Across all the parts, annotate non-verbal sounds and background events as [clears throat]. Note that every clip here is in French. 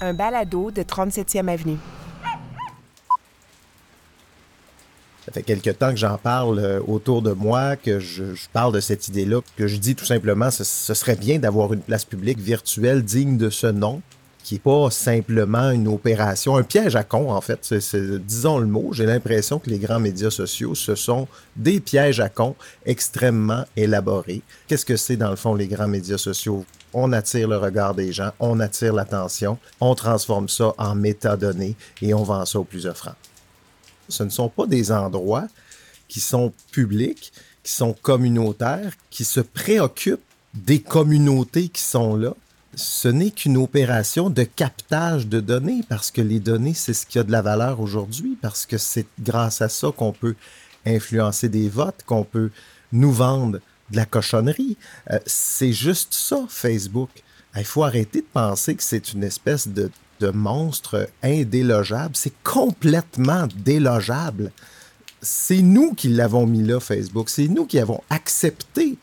un balado de 37e Avenue. Ça fait quelque temps que j'en parle euh, autour de moi, que je, parle de cette idée-là, que je dis tout simplement, ce, ce serait bien d'avoir une place publique virtuelle digne de ce nom, qui n'est pas simplement une opération, un piège à con, en fait. disons le mot, j'ai l'impression que les grands médias sociaux, ce sont des pièges à con extrêmement élaborés. Qu'est-ce que c'est, dans le fond, les grands médias sociaux? On attire le regard des gens, on attire l'attention, on transforme ça en métadonnées et on vend ça au plus offrant ce ne sont pas des endroits qui sont publics, qui sont communautaires, qui se préoccupent des communautés qui sont là. Ce n'est qu'une opération de captage de données parce que les données, c'est ce qui a de la valeur aujourd'hui, parce que c'est grâce à ça qu'on peut influencer des votes, qu'on peut nous vendre de la cochonnerie. Euh, c'est juste ça, Facebook. Il faut arrêter de penser que c'est une espèce de de monstre indélogeable. C'est complètement délogeable. C'est nous qui l'avons mis là, Facebook. C'est nous qui avons accepté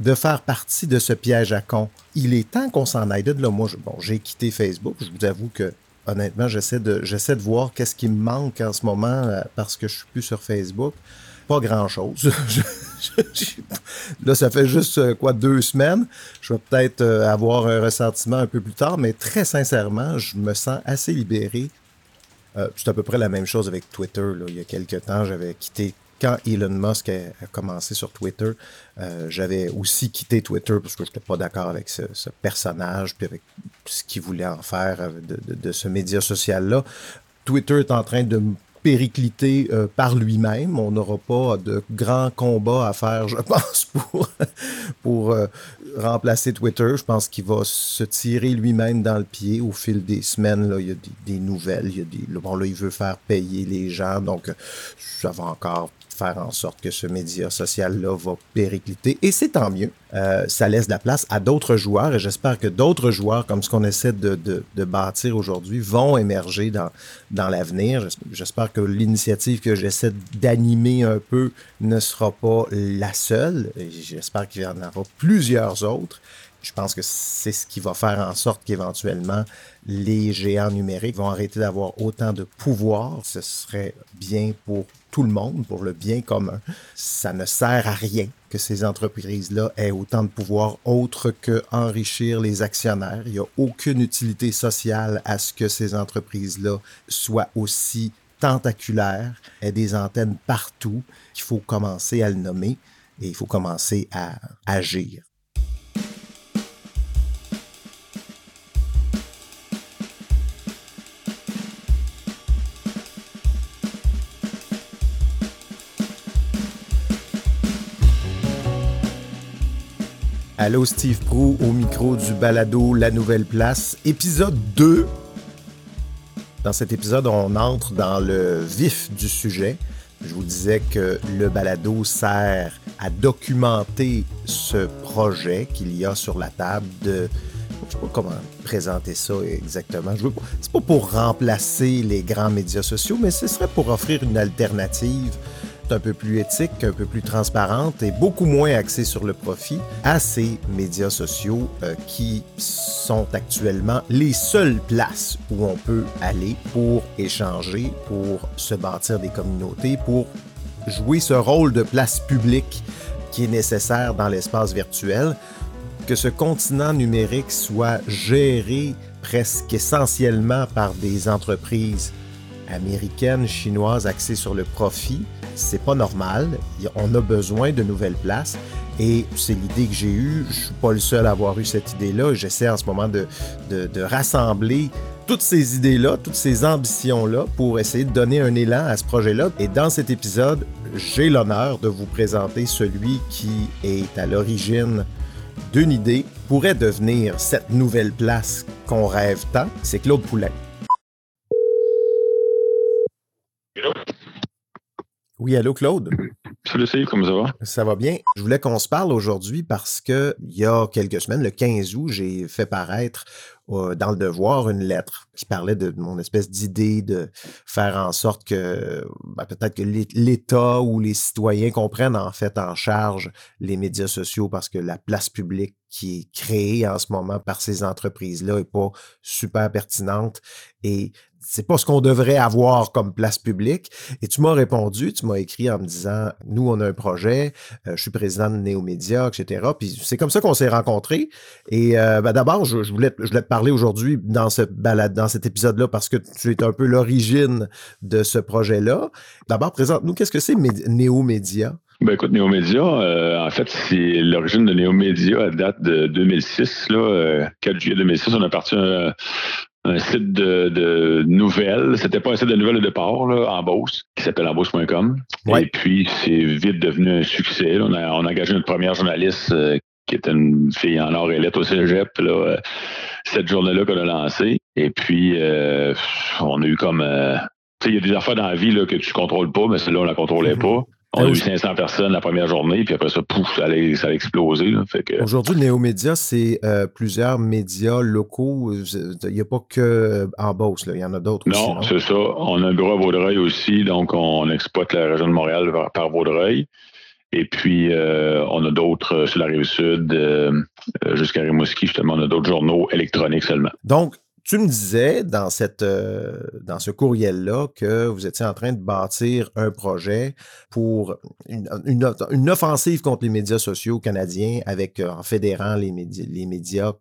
de faire partie de ce piège à con. Il est temps qu'on s'en aille de là. Moi, bon, j'ai quitté Facebook. Je vous avoue que, honnêtement, j'essaie de, voir qu'est-ce qui me manque en ce moment euh, parce que je suis plus sur Facebook. Pas grand-chose. [laughs] là, ça fait juste euh, quoi deux semaines. Je vais peut-être euh, avoir un ressentiment un peu plus tard, mais très sincèrement, je me sens assez libéré. C'est à peu près la même chose avec Twitter. Il y a quelques temps, j'avais quitté quand Elon Musk a, commencé sur Twitter, j'avais aussi quitté Twitter parce que je n'étais pas d'accord avec ce, personnage, puis avec ce qu'il voulait en faire de, de ce média social-là. Twitter est en train de péricliter euh, par lui-même. On n'aura pas de grands combats à faire, je [laughs] pense, pour, euh, remplacer Twitter. Je pense qu'il va se tirer lui-même dans le pied au fil des semaines. Là, il y a des, nouvelles. Il, y a des, bon, là, il veut faire payer les gens. Donc, ça va encore faire en sorte que ce média social-là va péricliter. Et c'est tant mieux. Euh, ça laisse de la place à d'autres joueurs et j'espère que d'autres joueurs, comme ce qu'on essaie de, de, bâtir aujourd'hui, vont émerger dans, dans l'avenir. J'espère que l'initiative que j'essaie d'animer un peu ne sera pas la seule. J'espère qu'il y en aura plusieurs autres. Je pense que c'est ce qui va faire en sorte qu'éventuellement les géants numériques vont arrêter d'avoir autant de pouvoir. Ce serait bien pour tout le monde, pour le bien commun. Ça ne sert à rien que ces entreprises-là aient autant de pouvoir autre que enrichir les actionnaires. Il n'y a aucune utilité sociale à ce que ces entreprises-là soient aussi tentaculaires, aient des antennes partout. Il faut commencer à le nommer et il faut commencer à agir. Allô Steve Prou au micro du balado La Nouvelle Place, épisode 2. Dans cet épisode, on entre dans le vif du sujet. Je vous disais que le balado sert à documenter ce projet qu'il y a sur la table de je sais pas comment présenter ça exactement. Ce c'est pas pour remplacer les grands médias sociaux, mais ce serait pour offrir une alternative un peu plus éthique, un peu plus transparente et beaucoup moins axée sur le profit à ces médias sociaux euh, qui sont actuellement les seules places où on peut aller pour échanger, pour se bâtir des communautés, pour jouer ce rôle de place publique qui est nécessaire dans l'espace virtuel, que ce continent numérique soit géré presque essentiellement par des entreprises américaines, chinoises axées sur le profit, c'est pas normal. On a besoin de nouvelles places. Et c'est l'idée que j'ai eue. Je suis pas le seul à avoir eu cette idée-là. J'essaie en ce moment de, de, rassembler toutes ces idées-là, toutes ces ambitions-là pour essayer de donner un élan à ce projet-là. Et dans cet épisode, j'ai l'honneur de vous présenter celui qui est à l'origine d'une idée pourrait devenir cette nouvelle place qu'on rêve tant. C'est Claude Poulain. Oui, allô Claude? [clears throat] Salut Steve, comment ça va? Ça va bien. Je voulais qu'on se parle aujourd'hui parce que il y a quelques semaines, le 15 août, j'ai fait paraître euh, dans le devoir une lettre qui parlait de mon espèce d'idée de faire en sorte que ben, peut-être que l'État ou les citoyens comprennent en fait en charge les médias sociaux parce que la place publique qui est créée en ce moment par ces entreprises-là est pas super pertinente et c'est pas ce qu'on devrait avoir comme place publique. Et tu m'as répondu, tu m'as écrit en me disant, nous, on a un projet, euh, je suis président de Néomédia, etc. Puis c'est comme ça qu'on s'est rencontrés. Et euh, ben, d'abord, je, voulais, te parler aujourd'hui dans cet épisode-là parce que tu es un peu l'origine de ce projet-là. D'abord, présente-nous, qu'est-ce que c'est Néomédia? Ben écoute, Néomédia, euh, en fait, c'est l'origine de Néomédia à date de 2006. Là, 4 juillet 2006, on a parti un, un site de, de nouvelles. C'était pas un site de nouvelles au départ, là, en Beauce, qui s'appelle embauche.com. Et puis, c'est vite devenu un succès. On, a, on a engagé notre première journaliste euh, qui était une fille en or et lettres au cégep, là, euh, cette journée-là qu'on a lancée. Et puis, euh, on a eu comme... tu sais, il y a des affaires dans la vie là, que tu contrôles pas, mais celle-là, on la contrôlait mm-hmm. pas. On a eu 500 personnes la première journée, puis après ça, pouf, ça allait, ça exploser. Que... Aujourd'hui, Néomédia, c'est euh, plusieurs médias locaux. Il n'y a pas que en Beauce, il y en a d'autres aussi. Non, c'est ça. On a un bureau à Vaudreuil aussi, donc on exploite la région de Montréal par, Vaudreuil. Et puis, euh, on a d'autres euh, sur la rive sud, jusqu'à Rimouski, justement, on a d'autres journaux électroniques seulement. Donc, tu me disais dans, cette, euh, dans ce courriel-là que vous étiez en train de bâtir un projet pour une, une, offensive contre les médias sociaux canadiens avec euh, en fédérant les médias, les médias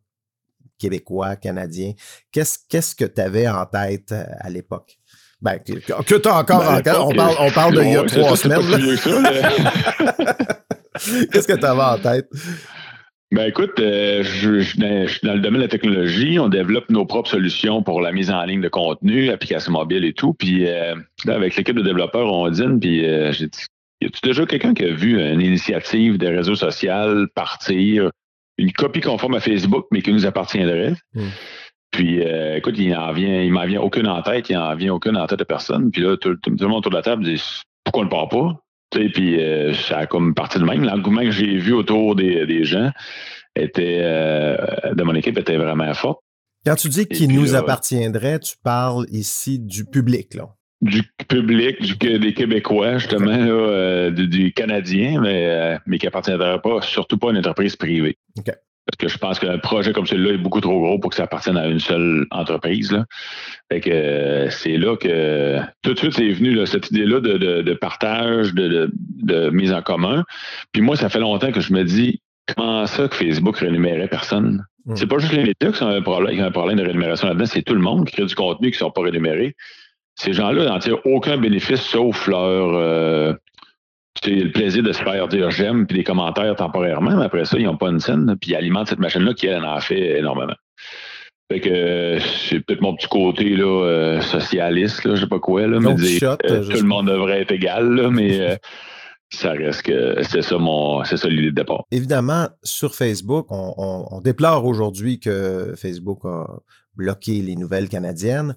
québécois, canadiens. Qu'est-ce que tu avais en tête euh, à l'époque? Ben, que, tu as encore en tête? On parle, on parle de il y a trois semaines. [laughs] Qu'est-ce que tu avais en tête? Ben écoute, euh, je, suis dans le domaine de la technologie. On développe nos propres solutions pour la mise en ligne de contenu, applications mobiles et tout. Puis euh, avec l'équipe de développeurs, on dîne. Puis euh, j'ai dit, y a-tu déjà quelqu'un qui a vu une initiative des réseaux sociaux partir, une copie conforme à Facebook, mais qui nous appartiendrait? Hmm. Puis, écoute, il n'en vient, il m'en vient aucune en tête, il n'en vient aucune en tête de personne. Puis là, tout, le monde autour de la table dit pourquoi on ne part pas? Puis euh, ça a comme parti de même. L'engouement que j'ai vu autour des, gens était euh, de mon équipe était vraiment fort. Quand tu dis qu'il nous appartiendrait, tu parles ici du public, là. Du public, du, des Québécois, justement, euh, du, Canadien, mais, mais qui appartiendrait pas, surtout pas à une entreprise privée. Parce que je pense qu'un projet comme celui-là est beaucoup trop gros pour que ça appartienne à une seule entreprise. Là. Fait que euh, c'est là que tout de suite c'est venu cette idée-là de, partage, de, mise en commun. Puis moi, ça fait longtemps que je me dis comment ça que Facebook rémunérait personne? Hmm. C'est pas juste les médias qui ont un problème, un problème de rémunération là-dedans, c'est tout le monde qui crée du contenu qui ne sont pas rémunérés. Ces gens-là n'en tirent aucun bénéfice sauf leur, euh, c'est le plaisir de se faire dire j'aime puis des commentaires temporairement, mais après ça, ils n'ont pas une scène, puis ils alimentent cette machine-là qui, elle, en a fait énormément. Fait que c'est peut-être mon petit côté là, euh, socialiste, là, je sais pas quoi, là, mais euh, tout le monde devrait être égal, mais [laughs] euh, ça reste que c'est ça mon c'est ça l'idée de départ. Évidemment, sur Facebook, on déplore aujourd'hui que Facebook a bloqué les nouvelles canadiennes,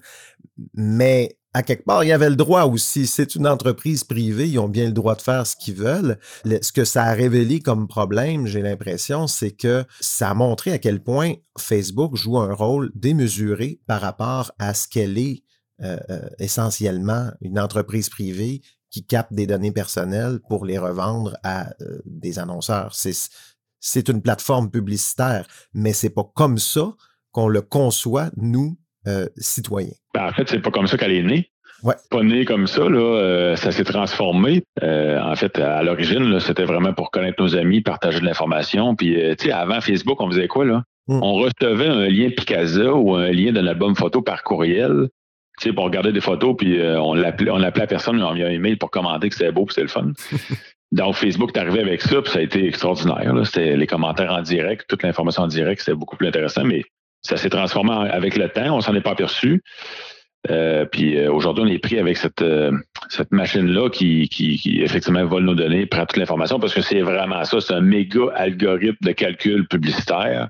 mais à quelque part, il y avait le droit aussi. C'est une entreprise privée, ils ont bien le droit de faire ce qu'ils veulent. ce que ça a révélé comme problème, j'ai l'impression, c'est que ça a montré à quel point Facebook joue un rôle démesuré par rapport à ce qu'elle est euh, euh, essentiellement une entreprise privée qui capte des données personnelles pour les revendre à euh, des annonceurs. C'est une plateforme publicitaire, mais c'est pas comme ça qu'on le conçoit, nous, euh, citoyen. Ben, en fait, c'est pas comme ça qu'elle est née. Ouais. Pas née comme ça, là, euh, ça s'est transformé. Euh, en fait, à l'origine, c'était vraiment pour connaître nos amis, partager de l'information. Puis, tu sais, avant Facebook, on faisait quoi, là? Hmm. On recevait un lien Picasa ou un lien d'un album photo par courriel, tu sais, pour regarder des photos, puis on l'appelait, on l'appelait à personne, on envoyait un email pour commenter que c'était beau, puis c'était le fun. [laughs] Donc, Facebook est arrivé avec ça, puis ça a été extraordinaire. C'était les commentaires en direct, toute l'information en direct, c'était beaucoup plus intéressant, mais ça s'est transformé avec le temps, on s'en est pas aperçu. Euh, puis euh, aujourd'hui, on est pris avec cette, euh, machine-là qui, qui, effectivement vole nos données, prend toute l'information parce que c'est vraiment ça, c'est un méga algorithme de calcul publicitaire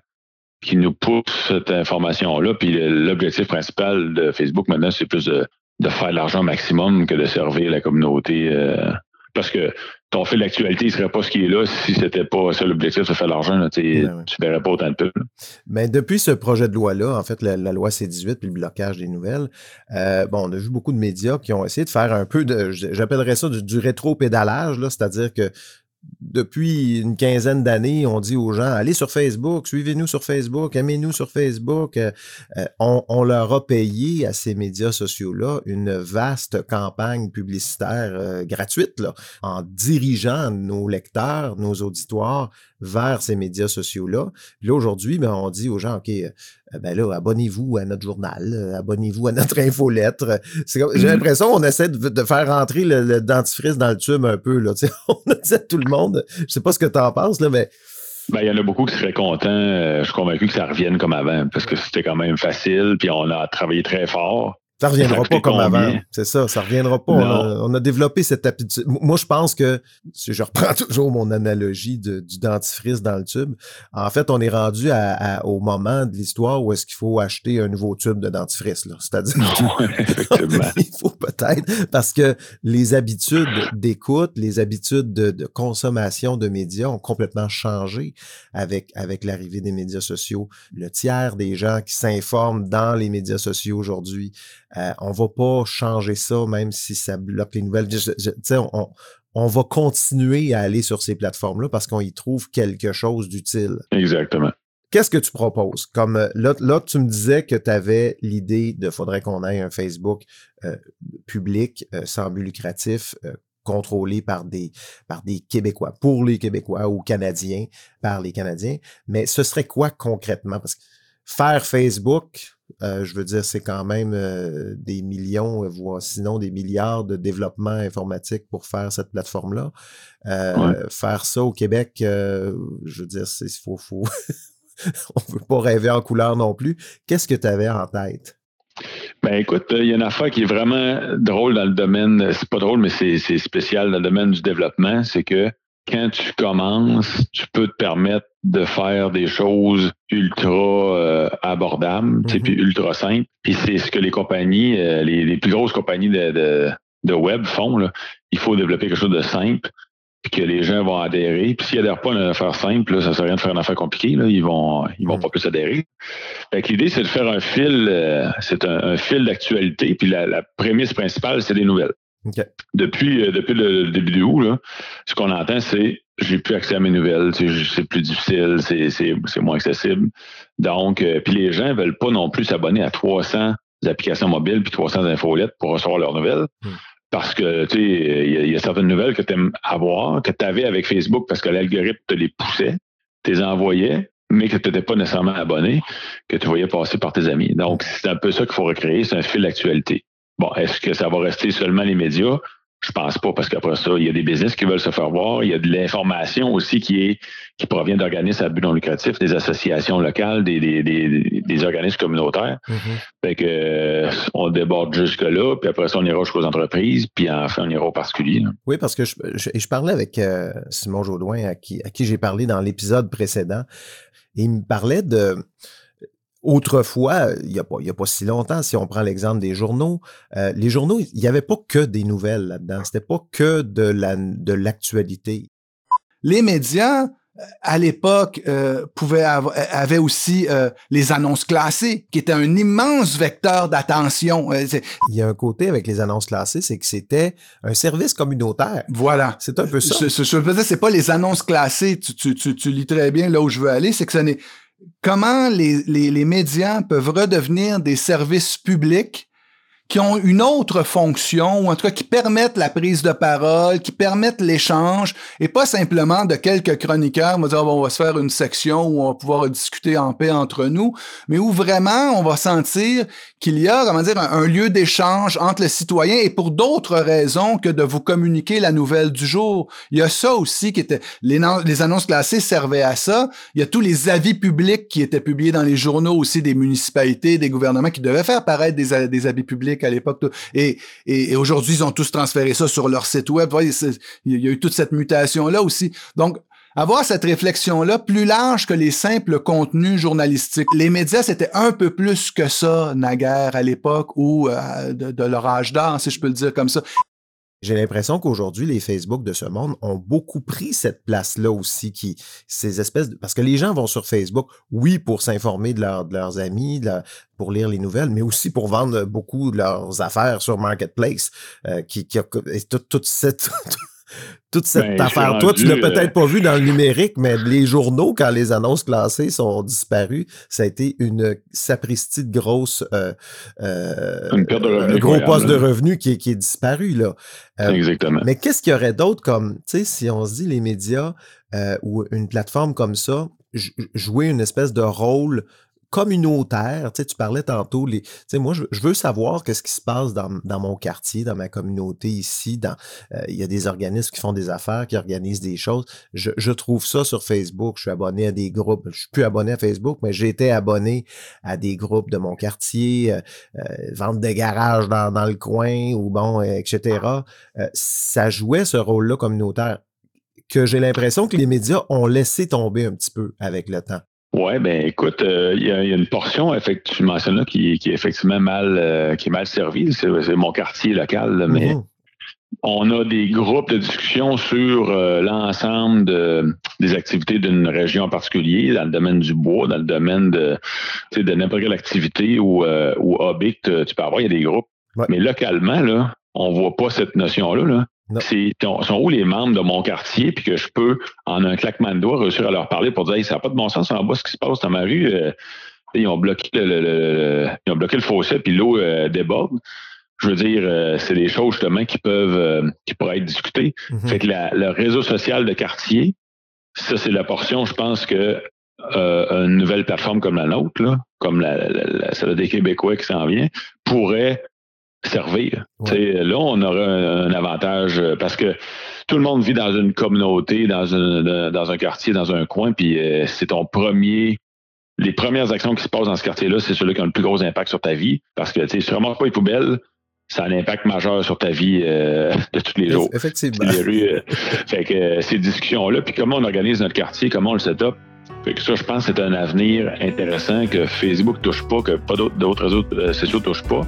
qui nous pousse cette information-là. Puis l'objectif principal de Facebook maintenant, c'est plus de, de faire de l'argent maximum que de servir la communauté. parce que ton fil d'actualité ne serait pas ce qui est là si c'était pas ça l'objectif de faire l'argent. Ben tu ne verrais pas autant de pubs. Mais depuis ce projet de loi-là, en fait, la, loi C-18 puis le blocage des nouvelles, euh, bon, on a vu beaucoup de médias qui ont essayé de faire un peu de, j'appellerais ça du, du rétro-pédalage, c'est-à-dire que depuis une quinzaine d'années, on dit aux gens, allez sur Facebook, suivez-nous sur Facebook, aimez-nous sur Facebook. Euh, euh, on, leur a payé à ces médias sociaux-là une vaste campagne publicitaire euh, gratuite en dirigeant nos lecteurs, nos auditoires vers ces médias sociaux-là. Là, aujourd'hui, ben, on dit aux gens, OK, ben là, abonnez-vous à notre journal, euh, abonnez-vous à notre [laughs] infolettre. J'ai mm-hmm. l'impression qu'on essaie de, faire rentrer le, dentifrice dans le tube un peu. Là. [laughs] on a dit à tout le monde, je sais pas ce que tu en penses, là, mais ben, il y en a beaucoup qui seraient contents. Euh, je suis convaincu que ça revienne comme avant parce que c'était quand même facile, puis on a travaillé très fort. Ça reviendra pas comme avant. C'est ça, ça reviendra pas. On a, développé cette habitude. Moi, je pense que, si je reprends [laughs] toujours mon analogie du dentifrice dans le tube, en fait, on est rendu à, au moment de l'histoire où est-ce qu'il faut acheter un nouveau tube de dentifrice. C'est-à-dire [laughs] [laughs] il faut peut-être, parce que les habitudes d'écoute, les habitudes de, consommation de médias ont complètement changé avec, avec l'arrivée des médias sociaux. Le tiers des gens qui s'informent dans les médias sociaux aujourd'hui euh, on va pas changer ça, même si ça bloque les nouvelles. on, on va continuer à aller sur ces plateformes-là parce qu'on y trouve quelque chose d'utile. Exactement. Qu'est-ce que tu proposes? Comme euh, là, là, tu me disais que tu avais l'idée de faudrait qu'on ait un Facebook euh, public sans but lucratif contrôlé par des, par des Québécois, pour les Québécois ou Canadiens, par les Canadiens. Mais ce serait quoi concrètement? Parce que faire Facebook, euh, je veux dire, c'est quand même euh, des millions, euh, voire sinon des milliards de développement informatique pour faire cette plateforme-là. Faire ça au Québec, je veux dire, il faut, faut [laughs] on ne peut pas rêver en couleur non plus. Qu'est-ce que tu avais en tête? Ben écoute, il y a une affaire qui est vraiment drôle dans le domaine, c'est pas drôle, mais c'est spécial dans le domaine du développement, c'est que quand tu commences, tu peux te permettre de faire des choses ultra euh, abordables, mm puis ultra simples. Puis c'est ce que les compagnies, euh, les, plus grosses compagnies de, de, web font. Là. Il faut développer quelque chose de simple, puis que les gens vont adhérer. Puis s'ils adhèrent pas à une affaire simple, là, ça sert à rien de faire une affaire compliquée. Là. Ils vont ils vont mm. pas plus adhérer. Fait l'idée, c'est de faire un fil, euh, c'est un, fil d'actualité. Puis la, la prémisse principale, c'est des nouvelles. Depuis, euh, depuis le début de août, ce qu'on entend, c'est j'ai plus accès à mes nouvelles, c'est plus difficile, c'est moins accessible. Donc, euh, puis les gens veulent pas non plus s'abonner à 300 applications mobiles puis 300 infolettes pour recevoir leurs nouvelles. Hmm. Parce que, tu sais, il y, a certaines nouvelles que tu aimes avoir, que tu avais avec Facebook parce que l'algorithme te les poussait, tu les envoyais, mais que tu n'étais pas nécessairement abonné, que tu voyais passer par tes amis. Donc, c'est un peu ça qu'il faut recréer, c'est un fil d'actualité. Bon, est-ce que ça va rester seulement les médias? Je pense pas, parce qu'après ça, il y a des business qui veulent se faire voir. Il y a de l'information aussi qui est qui provient d'organismes à but non lucratif, des associations locales, des, des, des, des organismes communautaires. Mm-hmm. Fait que euh, on déborde jusque-là, puis après ça, on ira jusqu'aux entreprises, puis enfin, on ira aux particuliers. Oui, parce que je, je, parlais avec euh, Simon Jaudoin, à qui, à qui j'ai parlé dans l'épisode précédent, et il me parlait de Autrefois, il n'y a, pas, a pas si longtemps, si on prend l'exemple des journaux, euh, les journaux, il n'y avait pas que des nouvelles là-dedans. C'était pas que de la de l'actualité. Les médias, euh, à l'époque, euh, pouvaient avaient aussi les annonces classées, qui étaient un immense vecteur d'attention. il y a un côté avec les annonces classées, c'est que c'était un service communautaire. Voilà. C'est un peu ça. Ce, je veux dire, c'est pas les annonces classées. Tu, tu, tu, tu lis très bien là où je veux aller. C'est que ce n'est comment les, médias peuvent redevenir des services publics qui ont une autre fonction, ou en tout cas qui permettent la prise de parole, qui permettent l'échange, et pas simplement de quelques chroniqueurs, on va dire, on va se faire une section où on va pouvoir discuter en paix entre nous, mais où vraiment on va sentir qu'il y a, comment dire, un, lieu d'échange entre les citoyens et pour d'autres raisons que de vous communiquer la nouvelle du jour. Il y a ça aussi qui était, les, annonces classées servaient à ça. Il y a tous les avis publics qui étaient publiés dans les journaux aussi des municipalités, des gouvernements qui devaient faire paraître des, des avis publics à l'époque. Et, et, aujourd'hui, ils ont tous transféré ça sur leur site web. Il y a eu toute cette mutation-là aussi. Donc, avoir cette réflexion-là plus large que les simples contenus journalistiques. Les médias, c'était un peu plus que ça, naguère, à l'époque, ou euh, de, de leur âge d'or, si je peux le dire comme ça. J'ai l'impression qu'aujourd'hui, les Facebook de ce monde ont beaucoup pris cette place-là aussi, qui, ces espèces parce que les gens vont sur Facebook, oui, pour s'informer de, leurs amis, pour lire les nouvelles, mais aussi pour vendre beaucoup de leurs affaires sur Marketplace, euh, qui, qui a toute cette, [laughs] toute cette ben, affaire. Toi, tu l'as peut-être pas vu dans le [laughs] numérique, mais les journaux, quand les annonces classées sont disparues, ça a été une sapristie de grosse. Euh, euh, un gros poste de revenus qui, qui est disparu, là. Euh, Exactement. Mais qu'est-ce qu'il y aurait d'autre comme, tu sais, si on se dit les médias ou une plateforme comme ça, jouer une espèce de rôle communautaire. Tu, sais, tu parlais tantôt, les, tu sais, moi, je, veux savoir qu'est-ce qui se passe dans, mon quartier, dans ma communauté ici. Euh, il y a des organismes qui font des affaires, qui organisent des choses. Je, trouve ça sur Facebook. Je suis abonné à des groupes. Je suis plus abonné à Facebook, mais été abonné à des groupes de mon quartier, euh, euh, vente de garage dans, dans, le coin ou bon, etc. ça jouait ce rôle-là communautaire que j'ai l'impression que les médias ont laissé tomber un petit peu avec le temps. Oui, ben écoute, euh, il y, a une portion, tu mentionnes là, qui, est effectivement mal, euh, qui est mal servie. C'est mon quartier local, mais mhm. on a des groupes de discussion sur euh, l'ensemble des activités d'une région en particulier, dans le domaine du bois, dans le domaine de, de n'importe quelle activité ou, ou hobby que tu peux avoir, il y a des groupes. Mais localement, là, on voit pas cette notion-là. Là. C'est sont où les membres de mon quartier, puis que je peux, en un claquement de doigts, réussir à leur parler pour dire hey, ça n'a pas de bon sens en bas ce qui se passe dans ma rue. Euh, ils ont bloqué le, ils ont bloqué le fossé, puis l'eau euh, déborde. Je veux dire, euh, c'est des choses justement qui peuvent qui pourraient être discutées. Mm-hmm. Fait que le réseau social de quartier, ça, c'est la portion, je pense que une nouvelle plateforme comme la nôtre, là, comme la, la, celle des Québécois qui s'en vient, pourrait servir. Là, on aurait un, avantage euh, parce que tout le monde vit dans une communauté, dans, dans un quartier, dans un coin, puis euh, c'est ton premier. Les premières actions qui se passent dans ce quartier-là, c'est ceux-là qui ont le plus gros impact sur ta vie. Parce que tu sais, vraiment pas les poubelles, ça a un impact majeur sur ta vie euh, de tous les jours. Effectivement. Les rues, fait que ces discussions-là, puis comment on organise notre quartier, comment on le set up, fait que ça, je pense que c'est un avenir intéressant que Facebook touche pas, que pas d'autres réseaux sociaux touchent pas.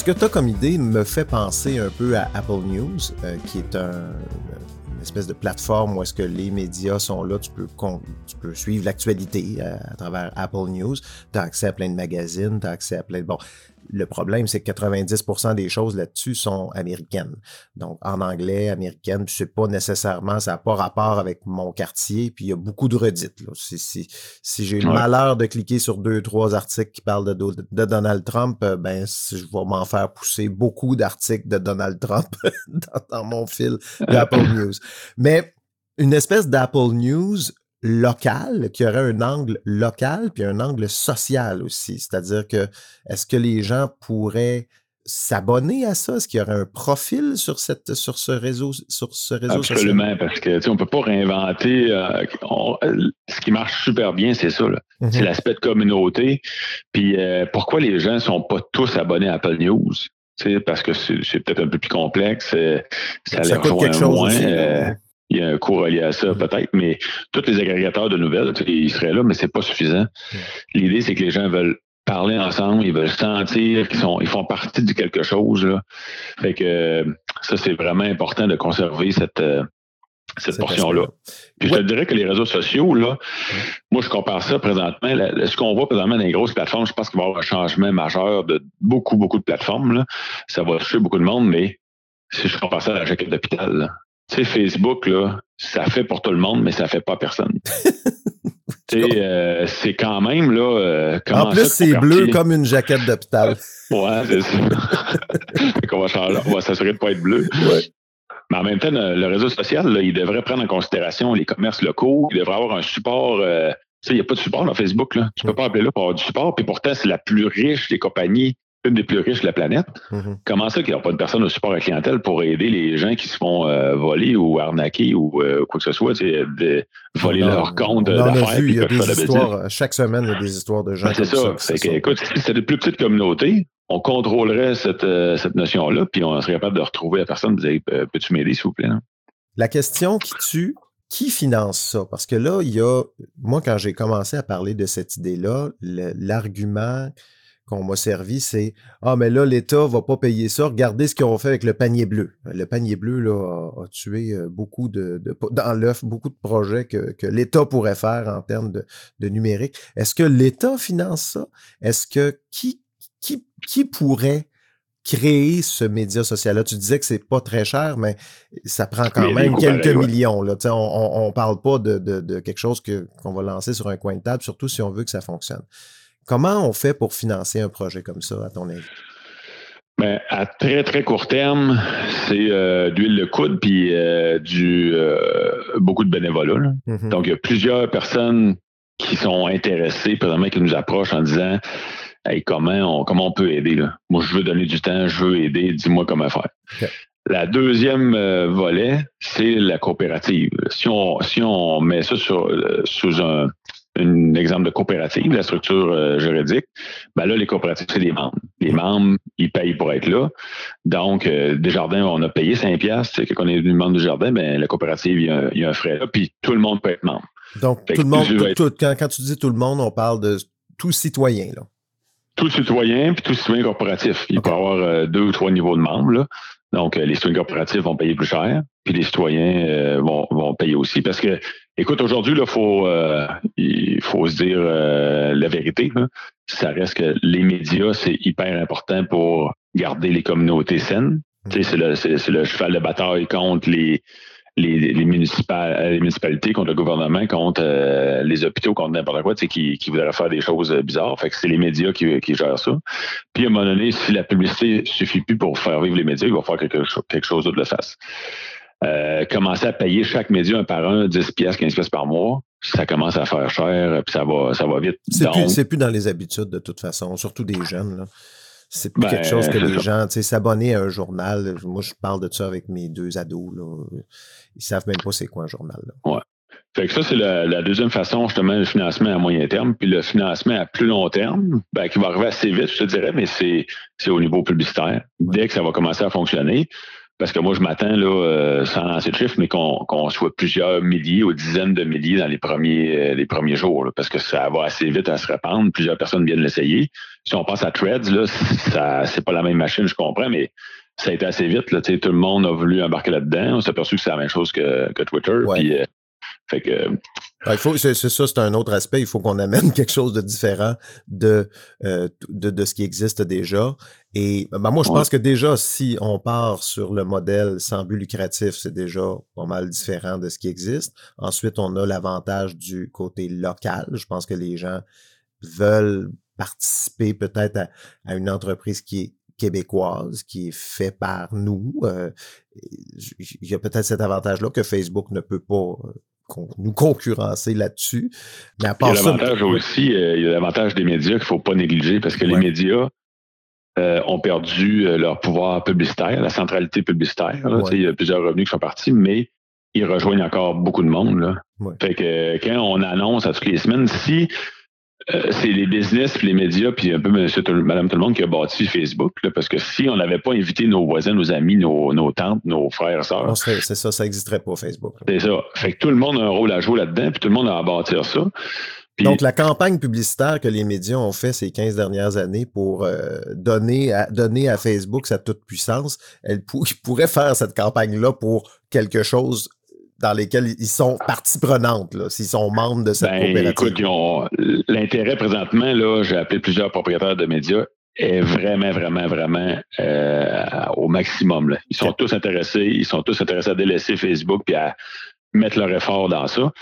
Ce que tu as comme idée me fait penser un peu à Apple News, euh, qui est une espèce de plateforme où est-ce que les médias sont là, tu peux, tu peux suivre l'actualité à, euh, à, travers Apple News, tu as accès à plein de magazines, tu as accès à plein de... Bon, le problème, c'est que 90% des choses là-dessus sont américaines. Donc, en anglais, américaine, puis c'est pas nécessairement, ça n'a pas rapport avec mon quartier, puis il y a beaucoup de redites. Si, si, j'ai le malheur de cliquer sur deux, trois articles qui parlent de, de, Donald Trump, euh, ben, je vais m'en faire pousser beaucoup d'articles de Donald Trump [laughs] dans, dans mon fil d'Apple [laughs] News. Mais une espèce d'Apple News local, qui aurait un angle local puis un angle social aussi. C'est-à-dire que est-ce que les gens pourraient s'abonner à ça? Est-ce qu'il y aurait un profil sur, cette, sur ce réseau, sur ce réseau Absolument, parce que on ne peut pas réinventer. Euh, ce qui marche super bien, c'est ça. C'est mm-hmm. l'aspect de communauté. Puis euh, pourquoi les gens ne sont pas tous abonnés à Apple News? parce que c'est peut-être un peu plus complexe. Euh, ça, ça coûte quelque chose moins il y a un coût relié à ça, mm. peut-être, mais tous les agrégateurs de nouvelles, ils seraient là, mais c'est pas suffisant. Mm. L'idée, c'est que les gens veulent parler ensemble, ils veulent sentir qu'ils sont, ils font partie de quelque chose. Là. Fait que ça, c'est vraiment important de conserver cette, euh, cette portion-là. Puis je te dirais que les réseaux sociaux, là, moi, je compare ça présentement. ce qu'on voit présentement dans les grosses plateformes, je pense qu'il va y avoir un changement majeur de beaucoup, beaucoup de plateformes. Là. Ça va toucher beaucoup de monde, mais si je compare ça à la jaquette d'hôpital, tu sais, Facebook, là, ça fait pour tout le monde, mais ça fait pas personne. [laughs] tu sais, euh, c'est quand même, là. Euh, en plus, c'est bleu comme une jaquette d'hôpital. [laughs] ouais, c'est ça. [laughs] on va, on va s'assurer de ne pas être bleu. Ouais. Mais en même temps, le, réseau social, là, il devrait prendre en considération les commerces locaux. Il devrait avoir un support. Euh, tu sais, il n'y a pas de support dans Facebook. Là. Tu ne peux pas appeler là pour avoir du support. Puis pourtant, c'est la plus riche des compagnies une des plus riches de la planète. Mm-hmm. Comment ça qu'il n'y a pas de personne au support à clientèle pour aider les gens qui se font euh, voler ou arnaquer ou euh, quoi que ce soit, de voler leur compte d'affaires. Il y a des histoires, chaque semaine, il y a des histoires de gens ben, C'est ça. ça. Que, écoute, si c'était de plus petites communautés, on contrôlerait cette, euh, cette notion-là, puis on serait capable de retrouver la personne et de dire Peux-tu m'aider, s'il vous plaît? La question qui tue, qui finance ça? Parce que là, il y a, moi, quand j'ai commencé à parler de cette idée-là, l'argument qu'on m'a servi, c'est Ah, mais là, l'État va pas payer ça. Regardez ce qu'ils ont fait avec le panier bleu. Le panier bleu là, a, tué euh, beaucoup de, dans l'œuf, beaucoup de projets que, l'État pourrait faire en termes de, numérique. Est-ce que l'État finance ça? Est-ce que qui, qui, qui pourrait créer ce média social-là? Tu disais que c'est pas très cher, mais ça prend quand même quelques millions. Là. On ne parle pas de, de quelque chose qu'on va lancer sur un coin de table, surtout si on veut que ça fonctionne. Comment on fait pour financer un projet comme ça, à ton avis? Ben, à très, très court terme, c'est euh, d'huile de coude puis euh, du euh, beaucoup de bénévolat. Mm-hmm. Donc, il y a plusieurs personnes qui sont intéressées, présentement, qui nous approchent en disant Hey, comment on, comment on peut aider? Là? Moi, je veux donner du temps, je veux aider, dis-moi comment faire. La deuxième volet, c'est la coopérative. Si on, si on met ça sur, sous un, un exemple de coopérative, la structure euh, juridique, ben là, les coopératives, c'est les membres. Les membres, ils payent pour être là. Donc, euh, Desjardins, on a payé 5 piastres. Quand on est venu membre du jardin, ben, la coopérative, il y, a, un frais là, puis tout le monde peut être membre. Donc, tout le monde, quand, tu dis tout le monde, on parle de tout citoyen, là. Tout citoyen, puis tout citoyen corporatif. Il peut y avoir euh, deux ou trois niveaux de membres, là. Donc, les citoyens corporatifs vont payer plus cher, puis les citoyens vont, vont payer aussi parce que Écoute, aujourd'hui, il faut, euh, il faut se dire euh, la vérité. Ça reste que les médias, c'est hyper important pour garder les communautés saines. C'est le, le, cheval de bataille contre les, les, municipalités, contre le gouvernement, contre euh, les hôpitaux, contre n'importe quoi, qui, voudraient faire des choses bizarres. Fait que c'est les médias qui, gèrent ça. Puis à un moment donné, si la publicité suffit plus pour faire vivre les médias, il va faire quelque, quelque chose d'autre de face. Euh, commencer à payer chaque média un par un, 10 pièces, 15 pièces par mois, ça commence à faire cher, puis ça va, ça va vite. C'est plus, plus, dans les habitudes de toute façon, surtout des jeunes. C'est plus quelque ben, chose que les gens, tu sais, s'abonner à un journal. Moi, je parle de ça avec mes deux ados. Là. Ils savent même pas c'est quoi un journal. Là. Ouais. Fait que ça, c'est la, deuxième façon, justement, le financement à moyen terme. Puis le financement à plus long terme, ben, qui va arriver assez vite, je te dirais, mais c'est au niveau publicitaire. Dès que ça va commencer à fonctionner, parce que moi, je m'attends, là, euh, sans lancer de chiffres, mais qu'on soit plusieurs milliers ou dizaines de milliers dans les premiers, euh, les premiers jours, parce que ça va assez vite à se répandre. Plusieurs personnes viennent l'essayer. Si on passe à Threads, là, ça, c'est pas la même machine, je comprends, mais ça a été assez vite. Là, tout le monde a voulu embarquer là-dedans. On s'est aperçu que c'est la même chose que, que Twitter. Puis, euh, fait que, il faut, c'est, ça, c'est un autre aspect. Il faut qu'on amène [laughs] quelque chose de différent de, euh, de, de, ce qui existe déjà. Et ben, moi, je pense que déjà, si on part sur le modèle sans but lucratif, c'est déjà pas mal différent de ce qui existe. Ensuite, on a l'avantage du côté local. Je pense que les gens veulent participer peut-être à, à une entreprise qui est québécoise, qui est fait par nous. Euh, il y a peut-être cet avantage-là que Facebook ne peut pas nous concurrencer là-dessus. Mais à part il y a l'avantage aussi, euh, il y a l'avantage des médias qu'il ne faut pas négliger parce que les médias euh, ont perdu euh, leur pouvoir publicitaire, la centralité publicitaire. Il y a plusieurs revenus qui sont partis, mais ils rejoignent encore beaucoup de monde. Là. Fait que quand on annonce à toutes les semaines, si euh, c'est les business, puis les médias, puis un peu monsieur, madame tout le monde qui a bâti Facebook. parce que si on n'avait pas invité nos voisins, nos amis, nos, tantes, nos frères, sœurs. C'est ça, ça n'existerait pas, Facebook. C'est ça. Fait que tout le monde a un rôle à jouer là-dedans, puis tout le monde a à bâtir ça. Donc, la campagne publicitaire que les médias ont fait ces 15 dernières années pour euh, donner, à, donner à Facebook sa toute puissance, elle [laughs] pourrait faire cette campagne-là pour quelque chose dans lesquels ils sont partie prenante, s'ils sont membres de cette ben, coopérative? Écoute, l'intérêt présentement, là, j'ai appelé plusieurs propriétaires de médias, est vraiment, vraiment, vraiment euh, au maximum. Là. Ils sont tous intéressés, ils sont tous intéressés à délaisser Facebook et à mettre leur effort dans ça.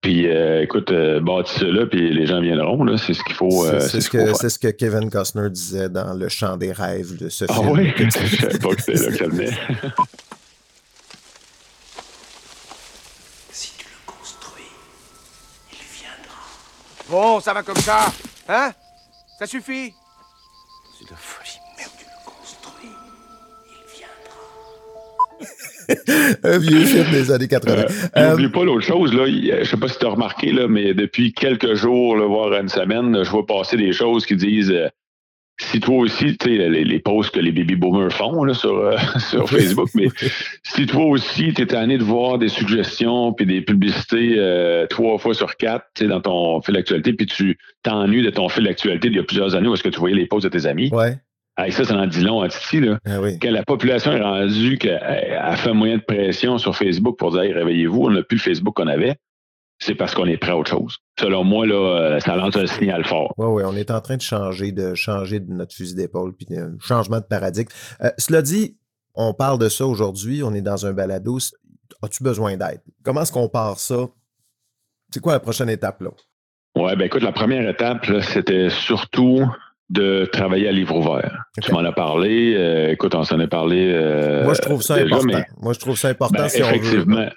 Puis, euh, écoute, euh, bâtis puis les gens viendront. Là, c'est ce qu'il faut. Euh, c'est, ce, que, c'est ce que Kevin Costner disait dans Le Chant des rêves de ce ah film. Ah oui? [laughs] Je savais pas que c'était là que ça venait. Bon, ça va comme ça. Hein? Ça suffit C'est de folie. Merde, tu le construis. Il viendra. [laughs] Un vieux film des années 80. Euh, euh, N'oublie pas l'autre chose, là. Je sais pas si tu as remarqué, là, mais depuis quelques jours, là, voire une semaine, je vois passer des choses qui disent euh, si toi aussi, tu sais, les, les, posts que les baby boomers font là, sur, euh, [laughs] sur Facebook, mais si toi aussi, tu es tanné de voir des suggestions puis des publicités euh, trois fois sur quatre tu sais, dans ton fil d'actualité, puis tu t'ennuies de ton fil d'actualité d'il y a plusieurs années où est-ce que tu voyais les posts de tes amis. Ouais. Ah, ça, ça en dit long à Titi, là. Ah oui. Que la population est rendue qu'elle fait un moyen de pression sur Facebook pour dire réveillez-vous, on n'a plus le Facebook qu'on avait c'est parce qu'on est prêt à autre chose. Selon moi, là, euh, ça lance un signal fort. Oui, oui, on est en train de changer de changer de notre fusil d'épaule, puis un changement de paradigme. Euh, cela dit, on parle de ça aujourd'hui, on est dans un balado. As-tu besoin d'aide? Comment est-ce qu'on part ça? C'est quoi la prochaine étape là? Oui, ben écoute, la première étape, c'était surtout de travailler à livre ouvert. Tu m'en as parlé. Euh, écoute, on s'en est parlé. Moi, je trouve ça important. Moi, je trouve ça important ben, si effectivement, on veut.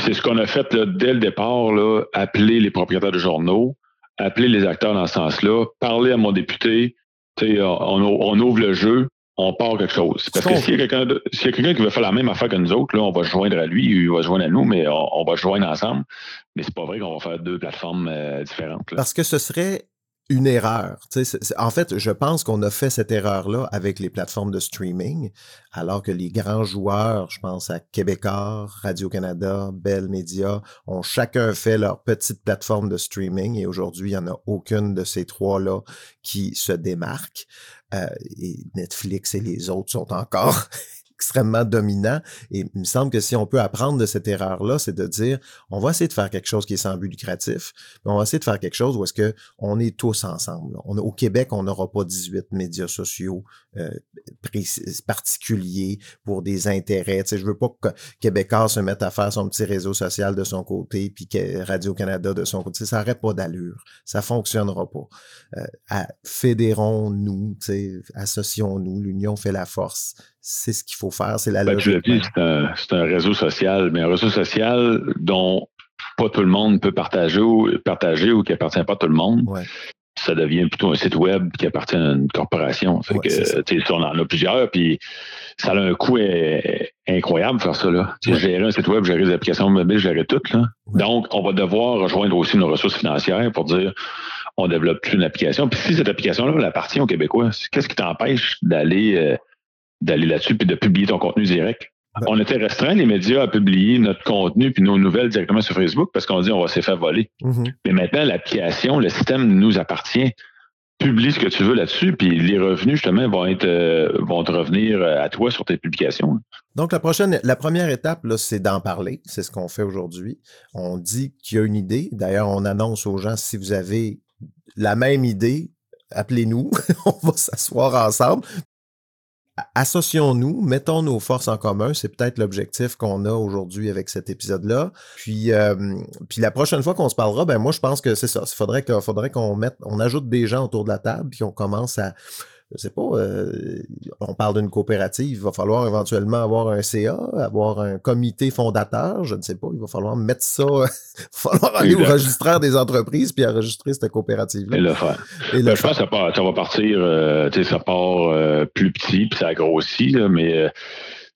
C'est ce qu'on a fait là, dès le départ, là, appeler les propriétaires de journaux, appeler les acteurs dans ce sens-là, parler à mon député, on, on, ouvre le jeu, on part quelque chose. Parce que s'il y a quelqu'un qui veut faire la même affaire que nous autres, là, on va se joindre à lui, il va se joindre à nous, mais on, va se joindre ensemble. Mais c'est pas vrai qu'on va faire deux plateformes euh, différentes. Parce que ce serait une erreur. en fait, je pense qu'on a fait cette erreur-là avec les plateformes de streaming, alors que les grands joueurs, je pense à Québécois, Radio-Canada, Bell Media, ont chacun fait leur petite plateforme de streaming et aujourd'hui, il n'y en a aucune de ces trois-là qui se démarque. Euh, et Netflix et les autres sont encore extrêmement dominant. Et il me semble que si on peut apprendre de cette erreur-là, c'est de dire, on va essayer de faire quelque chose qui est sans but lucratif, mais on va essayer de faire quelque chose où est-ce que on est tous ensemble. On, au Québec, on n'aura pas 18 médias sociaux euh, particuliers pour des intérêts. Tu sais, je veux pas que Québécois se mette à faire son petit réseau social de son côté, puis Radio-Canada de son côté. Ça n'aurait pas d'allure. Ça fonctionnera pas. Euh, fédérons-nous, associons-nous. L'union fait la force c'est ce qu'il faut faire, c'est la ben, logique. c'est un, réseau social, mais un réseau social dont pas tout le monde peut partager ou, partager ou qui appartient pas à tout le monde. Ça devient plutôt un site web qui appartient à une corporation. Fait que, on en a plusieurs, puis ça a un coût incroyable faire ça. Là. Gérer un site web, gérer des applications mobiles, gérer tout. Là. Donc, on va devoir rejoindre aussi nos ressources financières pour dire on développe plus une application. Puis si cette application-là appartient aux Québécois, qu'est-ce qui t'empêche d'aller euh, d'aller là-dessus puis de publier ton contenu direct. On était restreint, les médias, à publier notre contenu puis nos nouvelles directement sur Facebook parce qu'on dit on va se faire voler. Mm-hmm. Mais maintenant, l'application, le système nous appartient. Publie ce que tu veux là-dessus, puis les revenus, justement, vont être euh, vont te revenir à toi sur tes publications. Donc, la prochaine, la première étape, là, c'est d'en parler. C'est ce qu'on fait aujourd'hui. On dit qu'il y a une idée. D'ailleurs, on annonce aux gens si vous avez la même idée, appelez-nous, [laughs] on va s'asseoir ensemble, associons-nous, mettons nos forces en commun. C'est peut-être l'objectif qu'on a aujourd'hui avec cet épisode-là. Puis, euh, puis la prochaine fois qu'on se parlera, ben moi je pense que c'est ça. Il faudrait faudrait qu'on mette, on ajoute des gens autour de la table, puis on commence à je sais pas, euh, on parle d'une coopérative, il va falloir éventuellement avoir un CA, avoir un comité fondateur, je ne sais pas, il va falloir mettre ça, [laughs] il va falloir aller au registraire des entreprises puis enregistrer cette coopérative-là. Et le faire. Et ben, je pense que ça, va partir, euh, tu sais, ça part euh, plus petit puis ça grossit, là, mais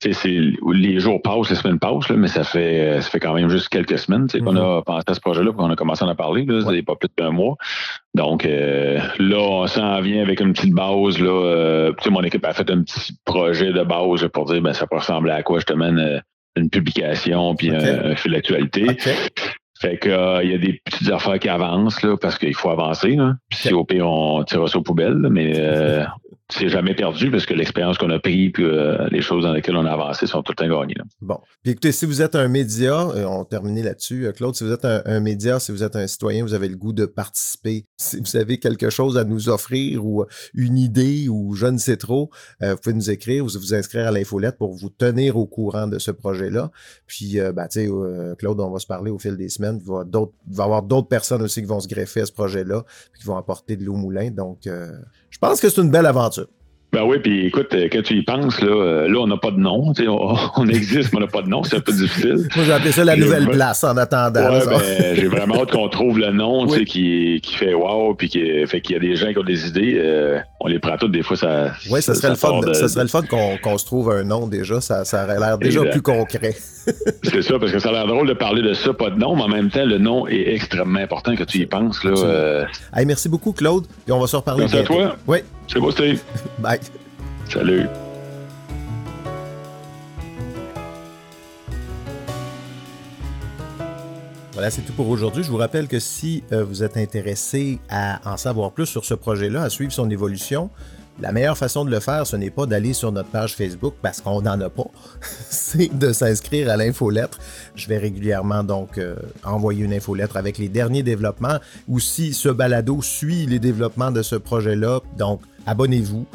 les jours passent, les semaines passent, mais ça fait ça fait quand même juste quelques semaines qu'on mm-hmm. a pensé à ce projet-là, qu'on a commencé à en parler. Là, ouais. pas plus d'un mois. Donc euh, là, on s'en vient avec une petite base. Là, euh, mon équipe a fait un petit projet de base pour dire ben, ça peut ressembler à quoi justement une, une publication puis un, fil d'actualité. Fait que euh, il y a des petites affaires qui avancent là, parce qu'il faut avancer. Là. Puis si au pire on tire ça aux poubelles, mais [laughs] euh, c'est jamais perdu parce que l'expérience qu'on a pris puis euh, les choses dans lesquelles on a avancé sont tout le temps gagnées. Bon. Puis écoutez, si vous êtes un média, euh, on termine là-dessus, euh, Claude, si vous êtes un, média, si vous êtes un citoyen, vous avez le goût de participer, si vous avez quelque chose à nous offrir ou une idée ou je ne sais trop, vous pouvez nous écrire ou vous inscrire à l'infolette pour vous tenir au courant de ce projet-là. Puis, ben, tu sais, Claude, on va se parler au fil des semaines. Il va, il va y avoir d'autres personnes aussi qui vont se greffer à ce projet-là, qui vont apporter de l'eau moulin. Donc, je pense que c'est une belle aventure. Ben oui, puis écoute, euh, quand tu y penses, là, euh, là on n'a pas de nom. On, [laughs] on, existe, mais on n'a pas de nom. C'est un peu difficile. Moi, j'ai appelé ça la nouvelle place en attendant. Ouais, ben, j'ai vraiment hâte qu'on trouve le nom qui, qui fait wow, puis qui fait qu'il y a des gens qui ont des idées. Euh, on les prend toutes, des fois, ça. Oui, ça, serait, le fun, ça serait le fun qu'on se trouve un nom déjà. Ça, ça aurait l'air déjà plus concret. [laughs] c'est ça, parce que ça a l'air drôle de parler de ça, pas de nom, mais en même temps, le nom est extrêmement important que tu y penses. Là, merci beaucoup, Claude. Et on va se reparler. Merci à toi. Oui. C'est beau, Steve. [laughs] Bye. Salut. Voilà, c'est tout pour aujourd'hui. Je vous rappelle que si euh, vous êtes intéressé à en savoir plus sur ce projet-là, à suivre son évolution, la meilleure façon de le faire, ce n'est pas d'aller sur notre page Facebook parce qu'on n'en a pas, [laughs] c'est de s'inscrire à l'infolettre. Je vais régulièrement donc euh, envoyer une infolettre avec les derniers développements ou si ce balado suit les développements de ce projet-là. Donc, abonnez-vous.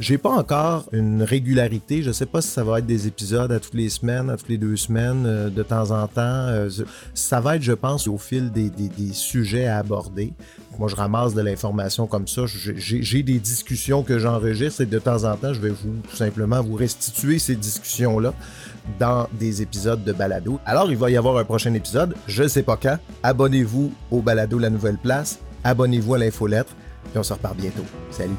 J'ai pas encore une régularité. Je sais pas si ça va être des épisodes à toutes les semaines, à toutes les deux semaines, euh, de temps en temps. Euh, ça va être, je pense, au fil des, sujets à aborder. Moi, je ramasse de l'information comme ça. J'ai des discussions que j'enregistre et de temps en temps, je vais vous tout simplement vous restituer ces discussions-là dans des épisodes de balado. Alors, il va y avoir un prochain épisode. Je sais pas quand. Abonnez-vous au balado La Nouvelle Place. Abonnez-vous à l'infolettre. Et on se repart bientôt. Salut!